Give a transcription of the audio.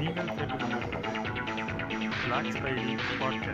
Niemand heeft een Slagspeil, Sport.